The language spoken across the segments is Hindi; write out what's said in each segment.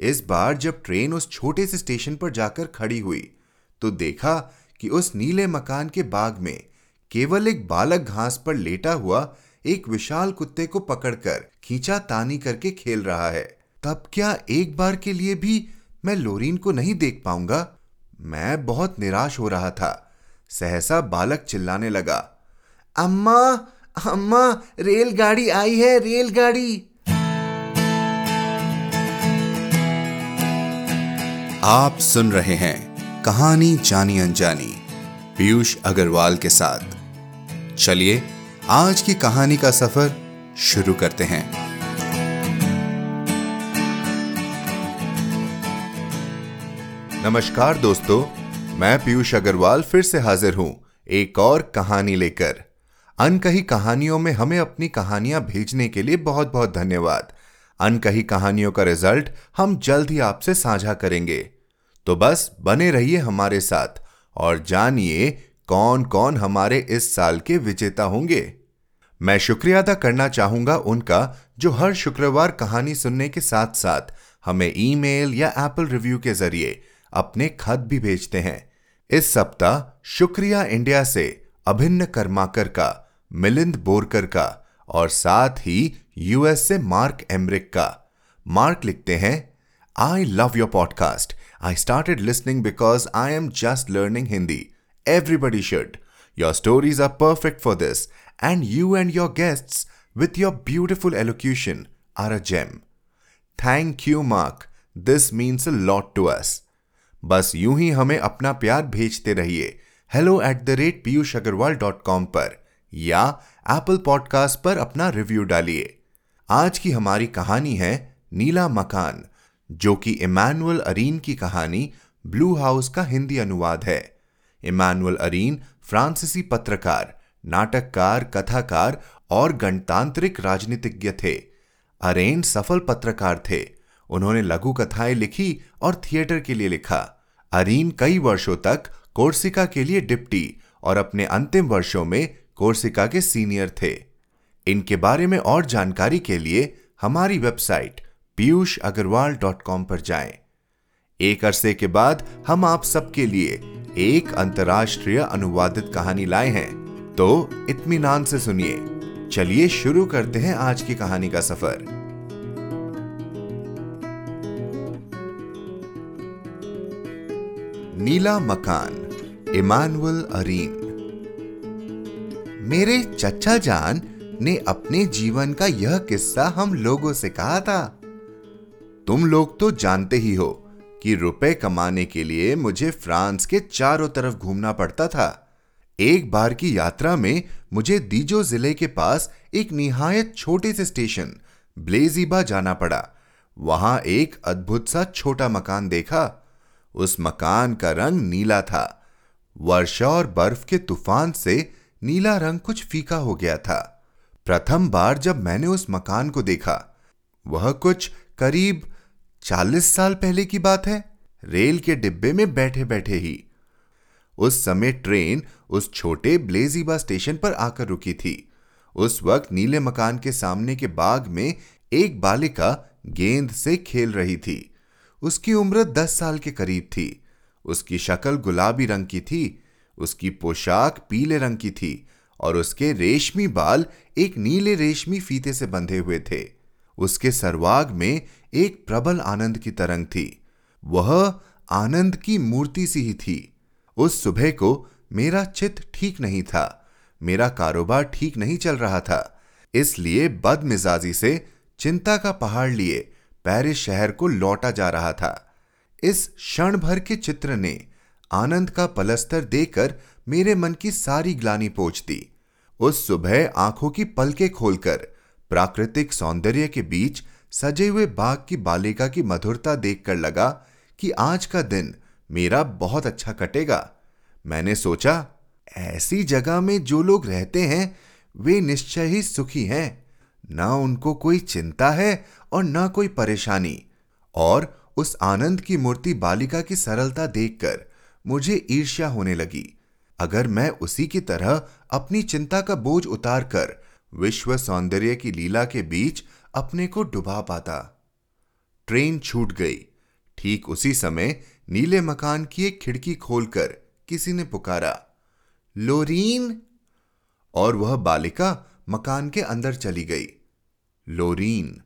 इस बार जब ट्रेन उस छोटे से स्टेशन पर जाकर खड़ी हुई तो देखा कि उस नीले मकान के बाग में केवल एक बालक घास पर लेटा हुआ एक विशाल कुत्ते को पकड़कर खींचा तानी करके खेल रहा है। तब क्या एक बार के लिए भी मैं लोरीन को नहीं देख पाऊँगा? मैं बहुत निराश हो रहा था। सहसा बालक चिल्लाने लगा, अम्मा अम्मा, रेलगाड़ी आई है, रेलगाड़ी! आप सुन रहे हैं कहानी जानी अनजानी, पीयूष अग्रवाल के साथ। चलिए, आज की कहानी का सफ़र शुरू करते हैं। नमस्कार दोस्तों, मैं पीयूष अग्रवाल फिर से हाजिर हूँ एक और कहानी लेकर। अनकही कहानियों में हमें अपनी कहानियाँ भेजने के लिए बहुत बहुत धन्यवाद। अनकही कहानियों का रिज़ल्ट हम जल्द ही आपसे साझा करेंगे। तो बस बने रहिए हमारे साथ और जानिए कौन कौन हमारे इस साल के विजेता होंगे। मैं शुक्रिया अदा करना चाहूँगा उनका जो हर शुक्रवार कहानी सुनने के साथ साथ हमें ईमेल या एप्पल रिव्यू के ज़रिए अपने खत भी भेजते हैं। इस सप्ताह शुक्रिया इंडिया से अभिन्न कर्माकर का, मिलिंद बोरकर का और साथ ही यूएस से मार्क एमरिक का। मार्क लिखते हैं I love your podcast I started listening because I am just learning Hindi everybody should your stories are perfect for this and you and your guests with your beautiful elocution are a gem. Thank you, Mark. This means a lot to us. बस यूँ ही हमें अपना प्यार भेजते रहिए। Hello at the rate Piyush Agarwal dot com पर। या एप्पल पॉडकास्ट पर अपना रिव्यू डालिए। आज की हमारी कहानी है नीला मकान, जो कि इमानुअल अरीन की कहानी ब्लू हाउस का हिंदी अनुवाद है। इमानुअल अरीन फ्रांसीसी पत्रकार, नाटककार, कथाकार और गणतांत्रिक राजनीतिज्ञ थे। अरेन सफल पत्रकार थे। उन्होंने लघु कथाएँ लिखी और थिएटर के लिए लिखा। अरीन कई वर्षों तक कोर्सिका के लिए डिप्टी और अपने अंतिम वर्षों में कोर्सिका के सीनियर थे। इनके बारे में और जानकारी के लिए हमारी website Piyush Agarwal dot com पर जाएँ। एक अरसे के बाद हम आप सबके लिए एक अंतर्राष्ट्रीय अनुवादित कहानी लाए हैं। तो इत्मीनान से सुनिए। चलिए शुरू करते हैं आज की कहानी का सफ़र। नीला मकान, इमानुअल अरीन। मेरे चचा जान ने अपने जीवन का यह किस्सा हम लोगों से कहा था। तुम लोग तो जानते ही हो कि रुपए कमाने के लिए मुझे फ्रांस के चारों तरफ़ घूमना पड़ता था। एक बार की यात्रा में मुझे दीजो ज़िले के पास एक निहायत छोटे से स्टेशन, ब्लेजीबा, जाना पड़ा। वहाँ एक अद्भुत सा छोटा मकान देखा। उस मकान का रंग नीला था। वर्षा और बर्फ़ के तूफ़ान से नीला रंग कुछ फीका हो गया था। प्रथम बार जब मैंने उस मकान को देखा, वह कुछ करीब चालीस साल पहले की बात है। रेल के डिब्बे में बैठे बैठे ही उस समय ट्रेन उस छोटे ब्लेजीबा स्टेशन पर आकर रुकी थी। उस वक्त नीले मकान के सामने के बाग में एक बालिका गेंद से खेल रही थी। उसकी उम्र दस साल के करीब थी। उसकी शक्ल गुलाबी रंग की थी। उसकी पोशाक पीले रंग की थी और उसके रेशमी बाल एक नीले रेशमी फीते से बंधे हुए थे। उसके सरवाग में एक प्रबल आनंद की तरंग थी। वह आनंद की मूर्ति सी ही थी। उस सुबह को मेरा चित ठीक नहीं था। मेरा कारोबार ठीक नहीं चल रहा था। इसलिए बदमिजाजी से चिंता का पहाड़ लिए पेरिस शहर को लौटा जा रहा था। इस क्षण भर के चित्र ने आनंद का पलस्तर देकर मेरे मन की सारी ग्लानी पोच दी उस सुबह आँखों की पलके खोलकर, प्राकृतिक सौंदर्य के बीच सजे हुए बाग की बालिका की मधुरता देखकर लगा कि आज का दिन मेरा बहुत अच्छा कटेगा। मैंने सोचा, ऐसी जगह में जो लोग रहते हैं, वे निश्चय ही सुखी हैं। ना उनको कोई चिंता है और ना कोई परेशानी। और उस आनंद की मूर्ति बालिका की सरलता देखकर मुझे ईर्ष्या होने लगी। अगर मैं उसी की तरह अपनी चिंता का बोझ उतार कर विश्व सौंदर्य की लीला के बीच अपने को डुबा पाता। ट्रेन छूट गई। ठीक उसी समय नीले मकान की एक खिड़की खोलकर किसी ने पुकारा, लोरीन! और वह बालिका मकान के अंदर चली गई। लोरीन!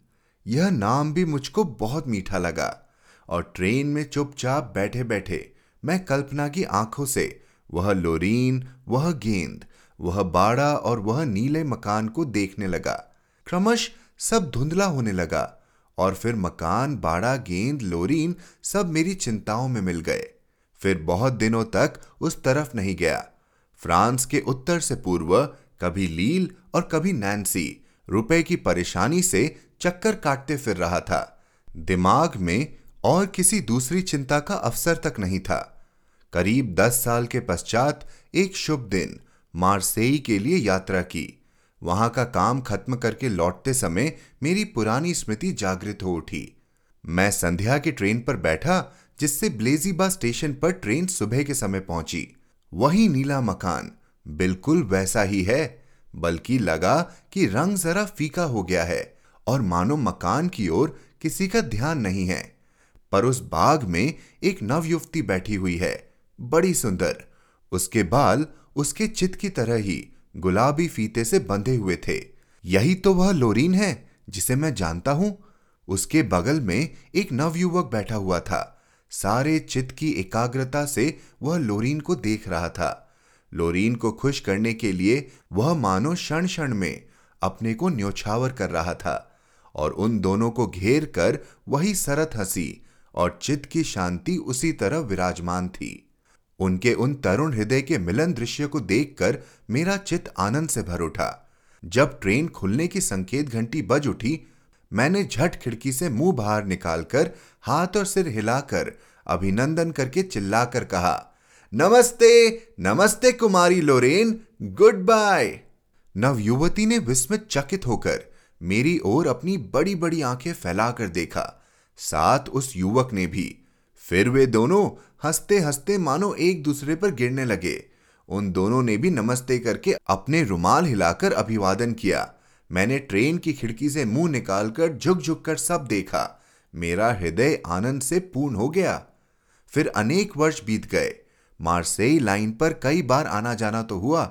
यह नाम भी मुझको बहुत मीठा लगा और ट्रेन में चुपचाप बैठे बैठे मैं कल्पना की आँखों से, वह लोरीन, वह गेंद, वह बाड़ा और वह नीले मकान को देखने लगा। क्रमश सब धुंधला होने लगा और फिर मकान, बाड़ा, गेंद, लोरीन सब मेरी चिंताओं में मिल गए। फिर बहुत दिनों तक उस तरफ़ नहीं गया। फ्रांस के उत्तर से पूर्व कभी लील और कभी नैन्सी रुपए की परेशानी से चक्कर काटते फिर रहा था। दिमाग में और किसी दूसरी चिंता का अवसर तक नहीं था। करीब दस साल के पश्चात एक शुभ दिन मार्सेई के लिए यात्रा की। वहाँ का काम खत्म करके लौटते समय मेरी पुरानी स्मृति जागृत हो उठी। मैं संध्या की ट्रेन पर बैठा, जिससे ब्लेजीबा स्टेशन पर ट्रेन सुबह के समय पहुँची। वही नीला मकान बिल्कुल वैसा ही है, बल्कि लगा कि रंग जरा फीका हो गया है और मानो मकान की ओर किसी का ध्यान नहीं है। पर उस बाग में एक नवयुवती बैठी हुई है। बड़ी सुंदर। उसके बाल उसके चित की तरह ही गुलाबी फीते से बंधे हुए थे। यही तो वह लोरीन है, जिसे मैं जानता हूँ। उसके बगल में एक नवयुवक बैठा हुआ था। सारे चित की एकाग्रता से वह लोरीन को देख रहा था। लोरीन को खुश करने के लिए वह मानो क्षण क्षण में अपने को न्योछावर कर रहा था और उन दोनों को घेर कर वही सरत हँसी और चित्त की शांति उसी तरह विराजमान थी। उनके उन तरुण हृदय के मिलन दृश्य को देखकर मेरा चित आनंद से भर उठा। जब ट्रेन खुलने की संकेत घंटी बज उठी, मैंने झट खिड़की से मुँह बाहर निकालकर हाथ और सिर हिलाकर अभिनंदन करके चिल्लाकर कहा, नमस्ते नमस्ते कुमारी लोरेन, गुड बाय! नवयुवती ने विस्मित चकित होकर मेरी ओर अपनी बड़ी बड़ी आँखें फैलाकर देखा। साथ उस युवक ने भी फिर वे दोनों हँसते हँसते मानो एक दूसरे पर गिरने लगे। उन दोनों ने भी नमस्ते करके अपने रुमाल हिलाकर अभिवादन किया। मैंने ट्रेन की खिड़की से मुँह निकालकर झुक झुक कर सब देखा। मेरा हृदय आनंद से पूर्ण हो गया। फिर अनेक वर्ष बीत गए। मार्सेई लाइन पर कई बार आना जाना तो हुआ,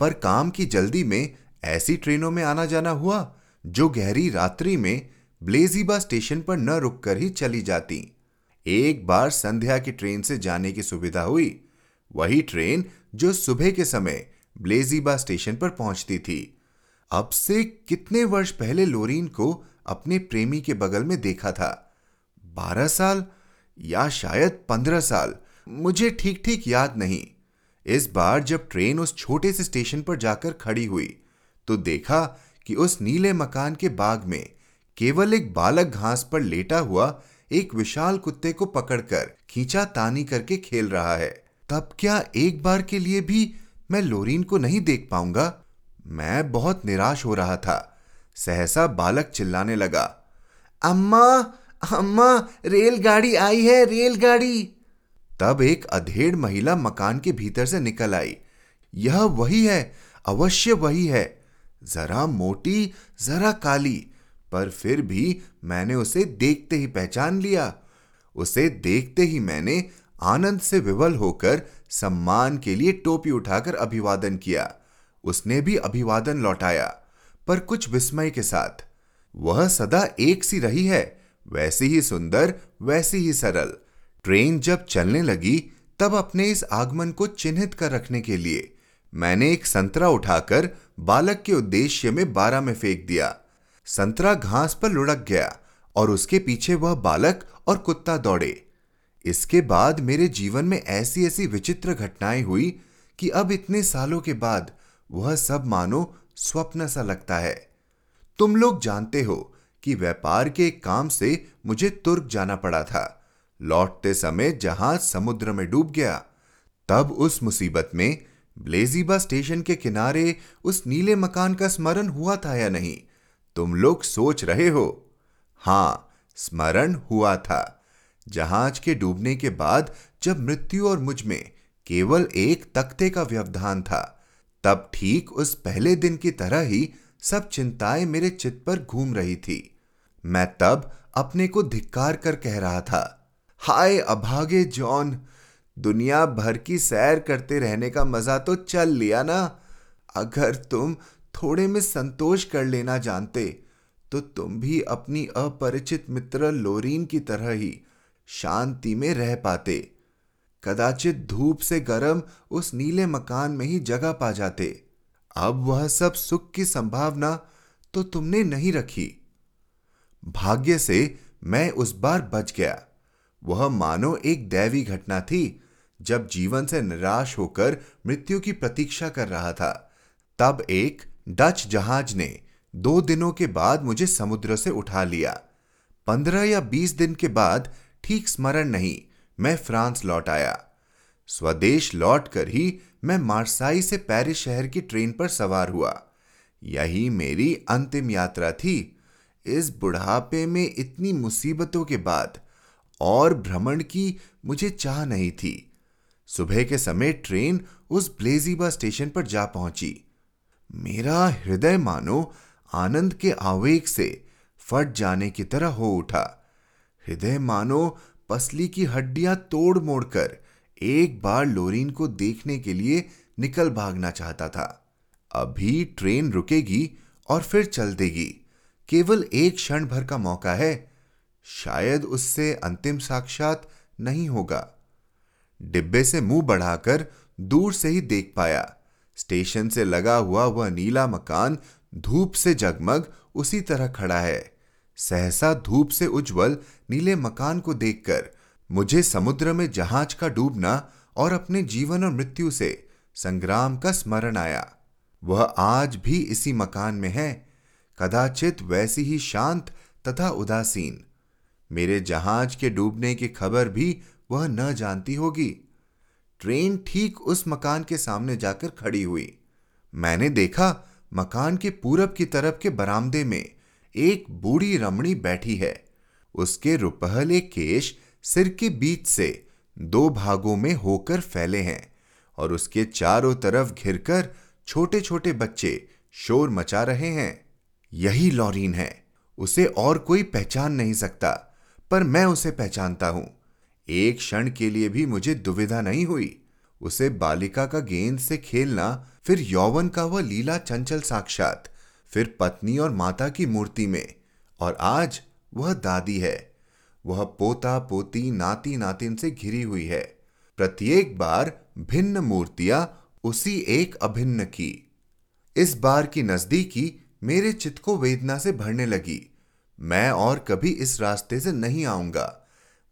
पर काम की जल्दी में ऐसी ट्रेनों में आना जाना हुआ, जो गहरी रात्रि में ब्लेजीबा स्टेशन पर न रुककर ही चली जाती। एक बार संध्या की ट्रेन से जाने की सुविधा हुई। वही ट्रेन जो सुबह के समय ब्लेजीबा स्टेशन पर पहुँचती थी। अब से कितने वर्ष पहले लोरीन को अपने प्रेमी के बगल में देखा था? बारह साल? या शायद पंद्रह साल? मुझे ठीक ठीक याद नहीं। इस बार जब ट्रेन उस छोटे से स्टेशन पर जाकर खड़ी हुई तो देखा कि उस नीले मकान के बाग में केवल एक बालक घास पर लेटा हुआ एक विशाल कुत्ते को पकड़कर खींचा तानी करके खेल रहा है। तब क्या एक बार के लिए भी मैं लोरीन को नहीं देख पाऊँगा? मैं बहुत निराश हो रहा था। सहसा बालक चिल्लाने लगा, अम्मा अम्मा, रेलगाड़ी आई है, रेलगाड़ी! तब एक अधेड़ महिला मकान के भीतर से निकल आई। यह वही है, अवश्य वही है। जरा मोटी, जरा काली पर फिर भी मैंने उसे देखते ही पहचान लिया। उसे देखते ही मैंने आनंद से विवल होकर सम्मान के लिए टोपी उठाकर अभिवादन किया। उसने भी अभिवादन लौटाया, पर कुछ विस्मय के साथ। वह सदा एक सी रही है, वैसी ही सुंदर, वैसी ही सरल। ट्रेन जब चलने लगी, तब अपने इस आगमन को चिन्हित कर रखने के लिए मैंने एक संतरा उठाकर बालक के उद्देश्य में बारह में फेंक दिया। संतरा घास पर लुढ़क गया और उसके पीछे वह बालक और कुत्ता दौड़े। इसके बाद मेरे जीवन में ऐसी ऐसी विचित्र घटनाएँ हुई कि अब इतने सालों के बाद वह सब मानो स्वप्न सा लगता है। तुम लोग जानते हो कि व्यापार के एक काम से मुझे तुर्क जाना पड़ा था। लौटते समय जहाज़ समुद्र में डूब गया, तब उस मुसीबत में ब्लेजीबा स्टेशन के किनारे उस नीले मकान का स्मरण हुआ था या नहीं? तुम लोग सोच रहे हो। हाँ, स्मरण हुआ था। जहाज़ के डूबने के बाद जब मृत्यु और मुझमें केवल एक तख्ते का व्यवधान था, तब ठीक उस पहले दिन की तरह ही सब चिंताएँ मेरे चित्त पर घूम रही थी। मैं तब अपने को धिक्कार कर कह रहा था, हाय अभागे जॉन, दुनिया भर की सैर करते रहने का मज़ा तो चल लिया ना। अगर तुम थोड़े में संतोष कर लेना जानते तो तुम भी अपनी अपरिचित मित्र लोरीन की तरह ही शांति में रह पाते। कदाचित धूप से गर्म उस नीले मकान में ही जगह पा जाते। अब वह सब सुख की संभावना तो तुमने नहीं रखी। भाग्य से मैं उस बार बच गया। वह मानो एक दैवी घटना थी, जब जीवन से निराश होकर मृत्यु की प्रतीक्षा कर रहा था। तब एक डच जहाज़ ने दो दिनों के बाद मुझे समुद्र से उठा लिया। पंद्रह या बीस दिन के बाद ठीक स्मरण नहीं, मैं फ्रांस लौट आया। स्वदेश लौटकर ही मैं मार्साई से पेरिस शहर की ट्रेन पर सवार हुआ। यही मेरी अंतिम यात्रा थी। इस बुढ़ापे में इतनी मुसीबतों के बाद और भ्रमण की मुझे चाह नहीं थी। सुबह के समय ट्रेन उस ब्लेजीबा स्टेशन पर जा पहुँची। मेरा हृदय मानो आनंद के आवेग से फट जाने की तरह हो उठा। हृदय मानो पसली की हड्डियाँ तोड़ मोड़कर एक बार लोरीन को देखने के लिए निकल भागना चाहता था। अभी ट्रेन रुकेगी और फिर चल देगी। केवल एक क्षण भर का मौका है। शायद उससे अंतिम साक्षात नहीं होगा। डिब्बे से मुँह बढ़ाकर दूर से ही देख पाया। स्टेशन से लगा हुआ वह नीला मकान धूप से जगमग, उसी तरह खड़ा है। सहसा धूप से उज्जवल नीले मकान को देखकर मुझे समुद्र में जहाज़ का डूबना और अपने जीवन और मृत्यु से संग्राम का स्मरण आया। वह आज भी इसी मकान में है। कदाचित वैसी ही शांत तथा उदासीन। मेरे जहाज़ के डूबने की खबर भी वह न जानती होगी। ट्रेन ठीक उस मकान के सामने जाकर खड़ी हुई। मैंने देखा, मकान के पूरब की तरफ़ के बरामदे में एक बूढ़ी रमणी बैठी है। उसके रुपहले केश सिर के बीच से दो भागों में होकर फैले हैं और उसके चारों तरफ़ घिरकर छोटे छोटे बच्चे शोर मचा रहे हैं। यही लॉरीन है। उसे और कोई पहचान नहीं सकता, पर मैं उसे पहचानता हूँ। एक क्षण के लिए भी मुझे दुविधा नहीं हुई। उसे बालिका का गेंद से खेलना, फिर यौवन का वह लीला चंचल साक्षात, फिर पत्नी और माता की मूर्ति में, और आज वह दादी है। वह पोता पोती नाती नातिन से घिरी हुई है। प्रत्येक बार भिन्न मूर्तियाँ उसी एक अभिन्न की। इस बार की नजदीकी मेरे चित्त को वेदना से भरने लगी। मैं और कभी इस रास्ते से नहीं आऊँगा।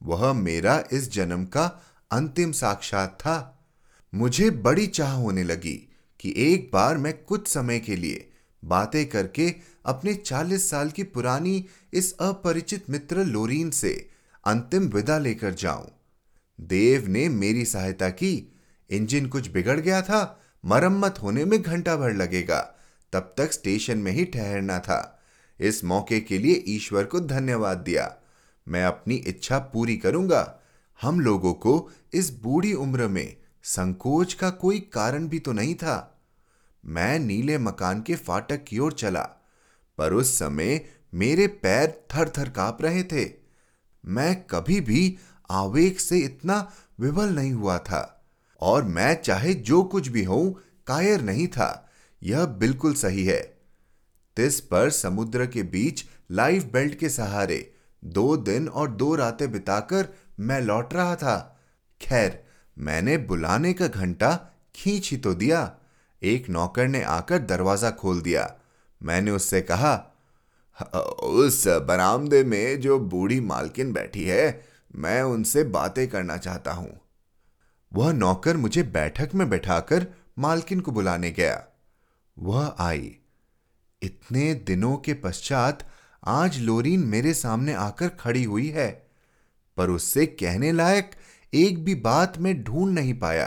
वह मेरा इस जन्म का अंतिम साक्षात था। मुझे बड़ी चाह होने लगी कि एक बार मैं कुछ समय के लिए बातें करके अपने चालीस साल की पुरानी इस अपरिचित मित्र लोरीन से अंतिम विदा लेकर जाऊँ। देव ने मेरी सहायता की। इंजन कुछ बिगड़ गया था, मरम्मत होने में घंटा भर लगेगा, तब तक स्टेशन में ही ठहरना था। इस मौके के लिए ईश्वर को धन्यवाद दिया। मैं अपनी इच्छा पूरी करूँगा। हम लोगों को इस बूढ़ी उम्र में संकोच का कोई कारण भी तो नहीं था। मैं नीले मकान के फाटक की ओर चला, पर उस समय मेरे पैर थर थर काँप रहे थे। मैं कभी भी आवेग से इतना विवल नहीं हुआ था, और मैं चाहे जो कुछ भी हूँ कायर नहीं था। यह बिल्कुल सही है। तिस पर समुद्र के बीच लाइफ बेल्ट के सहारे दो दिन और दो रातें बिताकर मैं लौट रहा था। खैर, मैंने बुलाने का घंटा खींच ही तो दिया। एक नौकर ने आकर दरवाज़ा खोल दिया। मैंने उससे कहा, उस बरामदे में जो बूढ़ी मालकिन बैठी है, मैं उनसे बातें करना चाहता हूँ। वह नौकर मुझे बैठक में बैठाकर मालकिन को बुलाने गया। वह आई। इतने दिनों के पश्चात आज लोरीन मेरे सामने आकर खड़ी हुई है, पर उससे कहने लायक एक भी बात में ढूंढ नहीं पाया।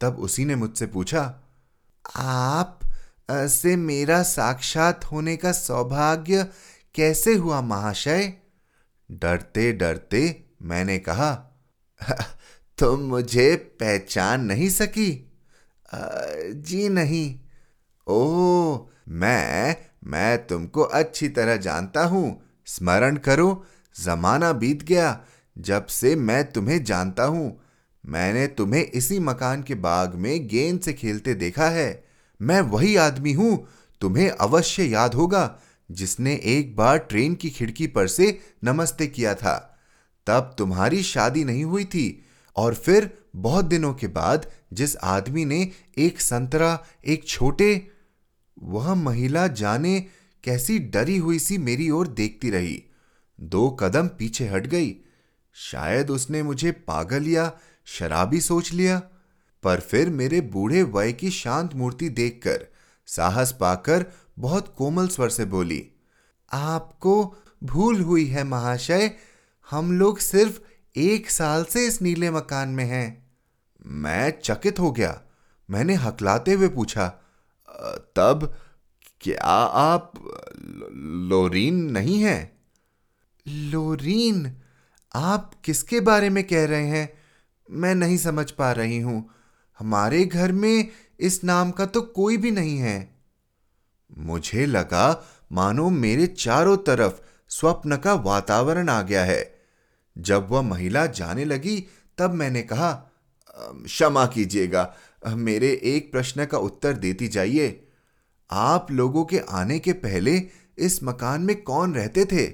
तब उसी ने मुझसे पूछा, आप से मेरा साक्षात होने का सौभाग्य कैसे हुआ महाशय? डरते डरते मैंने कहा, तुम मुझे पहचान नहीं सकी? जी नहीं। ओ मैं मैं तुमको अच्छी तरह जानता हूँ। स्मरण करो, जमाना बीत गया, जब से मैं तुम्हें जानता हूँ। मैंने तुम्हें इसी मकान के बाग में गेंद से खेलते देखा है। मैं वही आदमी हूँ, तुम्हें अवश्य याद होगा, जिसने एक बार ट्रेन की खिड़की पर से नमस्ते किया था। तब तुम्हारी शादी नहीं हुई थी, और फिर बहुत दिनों के बाद जिस आदमी ने एक संतरा, एक छोटे वह महिला जाने कैसी डरी हुई सी मेरी ओर देखती रही। दो कदम पीछे हट गई। शायद उसने मुझे पागल या शराबी सोच लिया, पर फिर मेरे बूढ़े वय की शांत मूर्ति देखकर साहस पाकर बहुत कोमल स्वर से बोली, आपको भूल हुई है महाशय, हम लोग सिर्फ़ एक साल से इस नीले मकान में हैं। मैं चकित हो गया। मैंने हकलाते हुए पूछा तब क्या आप लोरीन नहीं हैं? लोरीन, आप किसके बारे में कह रहे हैं? मैं नहीं समझ पा रही हूँ। हमारे घर में इस नाम का तो कोई भी नहीं है। मुझे लगा, मानो मेरे चारों तरफ़ स्वप्न का वातावरण आ गया है। जब वह महिला जाने लगी, तब मैंने कहा क्षमा कीजिएगा। मेरे एक प्रश्न का उत्तर देती जाइए। आप लोगों के आने के पहले इस मकान में कौन रहते थे?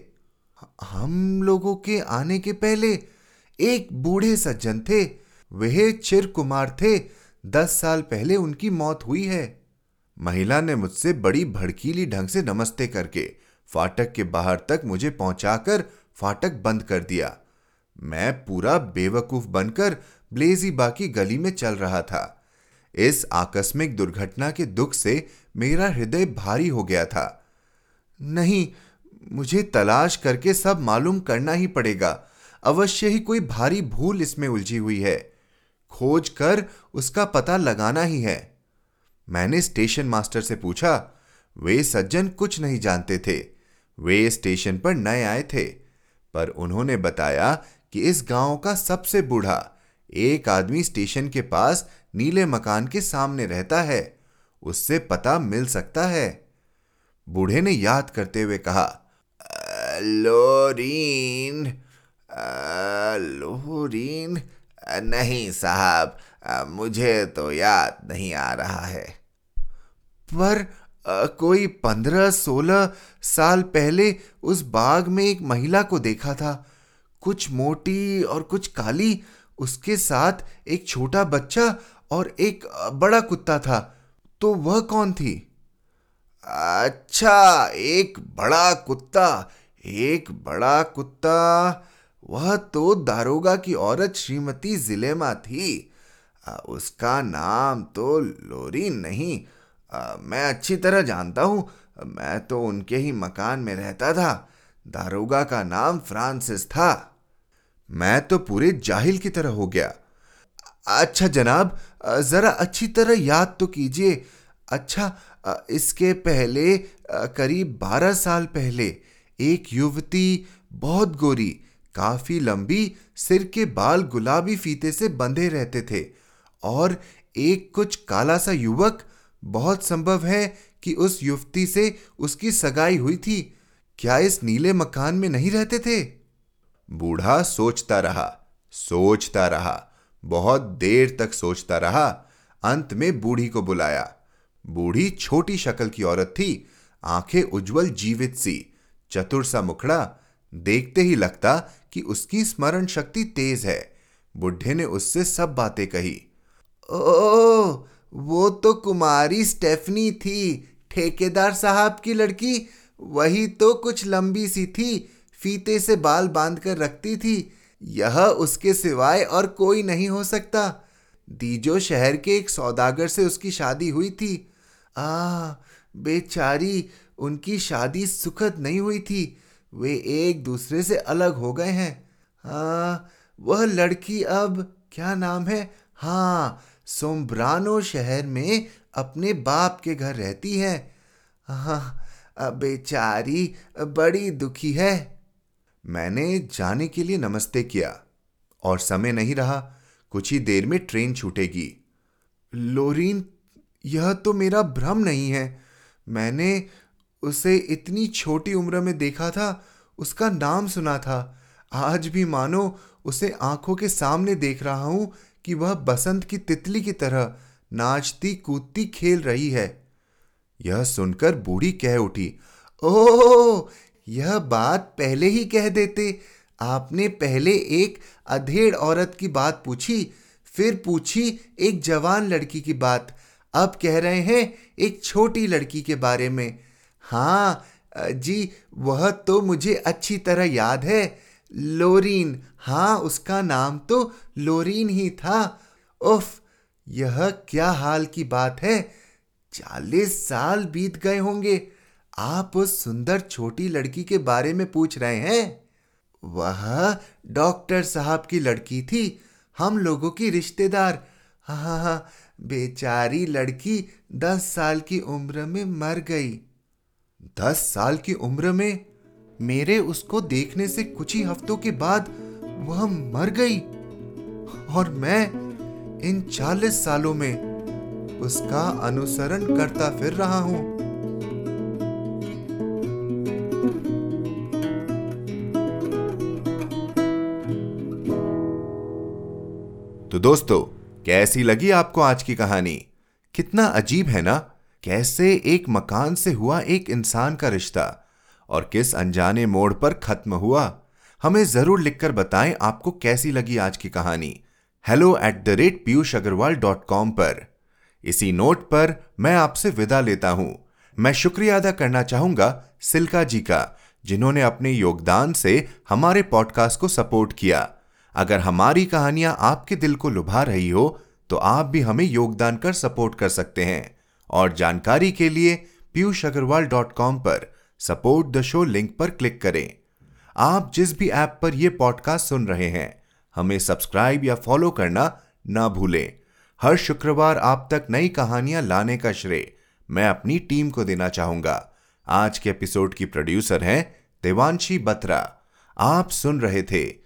हम लोगों के आने के पहले एक बूढ़े सज्जन थे। वह चिर कुमार थे। दस साल पहले उनकी मौत हुई है। महिला ने मुझसे बड़ी भड़कीली ढंग से नमस्ते करके फाटक के बाहर तक मुझे पहुंचाकर फाटक बंद कर दिया। मैं पूरा बेवकूफ़ बनकर ब्लेजी बाकी गली में चल रहा था। इस आकस्मिक दुर्घटना के दुख से मेरा हृदय भारी हो गया था। नहीं, मुझे तलाश करके सब मालूम करना ही पड़ेगा। अवश्य ही कोई भारी भूल इसमें उलझी हुई है। खोज कर उसका पता लगाना ही है। मैंने स्टेशन मास्टर से पूछा, वे सज्जन कुछ नहीं जानते थे। वे स्टेशन पर नए आए थे, पर उन्होंने बताया कि इस गाँव का सबसे बूढ़ा एक आदमी स्टेशन के पास नीले मकान के सामने रहता है। उससे पता मिल सकता है। बूढ़े ने याद करते हुए कहा, लोरीन लोरीन, नहीं साहब, मुझे तो याद नहीं आ रहा है। पर, कोई पंद्रह सोलह साल पहले उस बाग में एक महिला को देखा था। कुछ मोटी और कुछ काली उसके साथ एक छोटा बच्चा और एक बड़ा कुत्ता था। तो वह कौन थी? अच्छा एक बड़ा कुत्ता, एक बड़ा कुत्ता। वह तो दारोगा की औरत श्रीमती जिलेमा थी। उसका नाम तो लोरी नहीं। मैं अच्छी तरह जानता हूँ। मैं तो उनके ही मकान में रहता था। दारोगा का नाम फ्रांसिस था। मैं तो पूरे जाहिल की तरह हो गया। अच्छा जनाब, जरा अच्छी तरह याद तो कीजिए। अच्छा इसके पहले, करीब बारह साल पहले, एक युवती, बहुत गोरी, काफ़ी लंबी, सिर के बाल गुलाबी फीते से बंधे रहते थे। और एक कुछ काला सा युवक, बहुत संभव है कि उस युवती से उसकी सगाई हुई थी। क्या इस नीले मकान में नहीं रहते थे? बूढ़ा सोचता रहा सोचता रहा, बहुत देर तक सोचता रहा, अंत में बूढ़ी को बुलाया। बूढ़ी छोटी शक्ल की औरत थी, आँखें उज्जवल जीवित सी, चतुर सा मुखड़ा, देखते ही लगता कि उसकी स्मरण शक्ति तेज है। बुढ़े ने उससे सब बातें कही। ओ वो तो कुमारी स्टेफनी थी, ठेकेदार साहब की लड़की, वही तो कुछ लंबी सी थी फीते से बाल बाँध कर रखती थी। यह उसके सिवाय और कोई नहीं हो सकता। दीजो शहर के एक सौदागर से उसकी शादी हुई थी। आ बेचारी, उनकी शादी सुखद नहीं हुई थी। वे एक दूसरे से अलग हो गए हैं। हाँ वह लड़की अब, क्या नाम है? हाँ सोम्ब्रानो शहर में अपने बाप के घर रहती है। हाँ बेचारी, बड़ी दुखी है। मैंने जाने के लिए नमस्ते किया, और समय नहीं रहा, कुछ ही देर में ट्रेन छूटेगी। लोरीन, यह तो मेरा भ्रम नहीं है। मैंने उसे इतनी छोटी उम्र में देखा था, उसका नाम सुना था। आज भी मानो उसे आँखों के सामने देख रहा हूँ कि वह बसंत की तितली की तरह नाचती कूदती खेल रही है। यह सुनकर बूढ़ी कह उठी ओ यह बात पहले ही कह देते। आपने पहले एक अधेड़ औरत की बात पूछी, फिर पूछी एक जवान लड़की की बात। अब कह रहे हैं एक छोटी लड़की के बारे में। हाँ जी, वह तो मुझे अच्छी तरह याद है। लोरीन हाँ उसका नाम तो लोरीन ही था। उफ, यह क्या हाल की बात है? चालीस साल बीत गए होंगे। आप उस सुंदर छोटी लड़की के बारे में पूछ रहे हैं? वह डॉक्टर साहब की लड़की थी। हम लोगों की रिश्तेदार। हाँ हाँ बेचारी लड़की दस साल की उम्र में मर गई। दस साल की उम्र में? मेरे उसको देखने से कुछ ही हफ्तों के बाद वह मर गई। और मैं इन चालीस सालों में उसका अनुसरण करता फिर रहा हूँ। तो दोस्तों, कैसी लगी आपको आज की कहानी? कितना अजीब है ना? कैसे एक मकान से हुआ एक इंसान का रिश्ता? और किस अनजाने मोड़ पर खत्म हुआ? हमें ज़रूर लिखकर बताएँ आपको कैसी लगी आज की कहानी। Hello at the rate Piyush Agarwal dot com पर। इसी नोट पर मैं आपसे विदा लेता हूँ। मैं शुक्रिया अदा करना चाहूँगा सिल्का जी का, जिन्होंने अपने योगदान से हमारे पॉडकास्ट को सपोर्ट किया। अगर हमारी कहानियाँ आपके दिल को लुभा रही हो तो आप भी हमें योगदान कर सपोर्ट कर सकते हैं। और जानकारी के लिए पीयूष अग्रवाल डॉट कॉम पर सपोर्ट द शो लिंक पर क्लिक करें। आप जिस भी ऐप पर यह पॉडकास्ट सुन रहे हैं, हमें सब्सक्राइब या फॉलो करना ना भूलें। हर शुक्रवार आप तक नई कहानियाँ लाने का श्रेय मैं अपनी टीम को देना चाहूँगा। आज के एपिसोड की प्रोड्यूसर हैं देवांशी बत्रा। आप सुन रहे थे